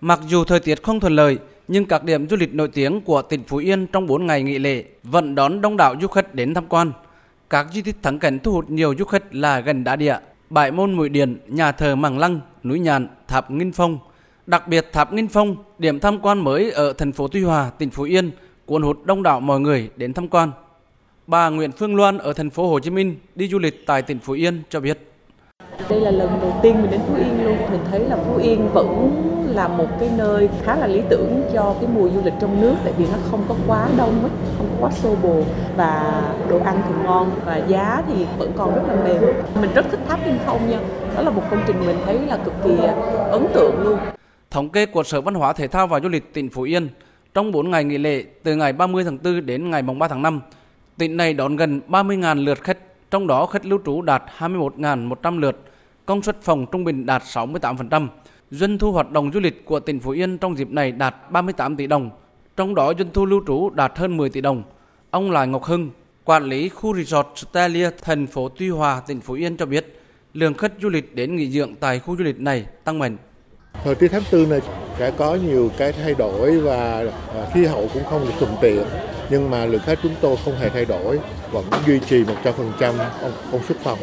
Mặc dù thời tiết không thuận lợi, nhưng các điểm du lịch nổi tiếng của tỉnh Phú Yên trong 4 ngày nghỉ lễ vẫn đón đông đảo du khách đến tham quan. Các di tích thắng cảnh thu hút nhiều du khách là gần đá địa, bãi môn mũi điện, nhà thờ Mằng Lăng, núi Nhàn, tháp Nghinh Phong. Đặc biệt tháp Nghinh Phong, điểm tham quan mới ở thành phố Tuy Hòa, tỉnh Phú Yên, cuốn hút đông đảo mọi người đến tham quan. Bà Nguyễn Phương Loan ở thành phố Hồ Chí Minh đi du lịch tại tỉnh Phú Yên cho biết. Đây là lần đầu tiên mình đến Phú Yên luôn. Mình thấy là Phú Yên vẫn là một cái nơi khá là lý tưởng cho cái mùa du lịch trong nước tại vì nó không có quá đông ấy, không có quá xô bồ và đồ ăn thì ngon và giá thì vẫn còn rất là mềm. Mình rất thích tháp Yên Phong nha. Đó là một công trình mình thấy là cực kỳ ấn tượng luôn. Thống kê của Sở Văn hóa Thể thao và Du lịch tỉnh Phú Yên, trong 4 ngày nghỉ lễ từ ngày 30 tháng 4 đến ngày 3 tháng 5, tỉnh này đón gần 30.000 lượt khách, trong đó khách lưu trú đạt 21.100 lượt, công suất phòng trung bình đạt 68%. Doanh thu hoạt động du lịch của tỉnh Phú Yên trong dịp này đạt 38 tỷ đồng, trong đó doanh thu lưu trú đạt hơn 10 tỷ đồng. Ông Lại Ngọc Hưng, quản lý khu resort Stelia thành phố Tuy Hòa, tỉnh Phú Yên cho biết, lượng khách du lịch đến nghỉ dưỡng tại khu du lịch này tăng mạnh. Thời tiết tháng tư này sẽ có nhiều cái thay đổi và à, khí hậu cũng không được thuận tiện nhưng mà lượng khách chúng tôi không hề thay đổi vẫn duy trì 100% công suất phòng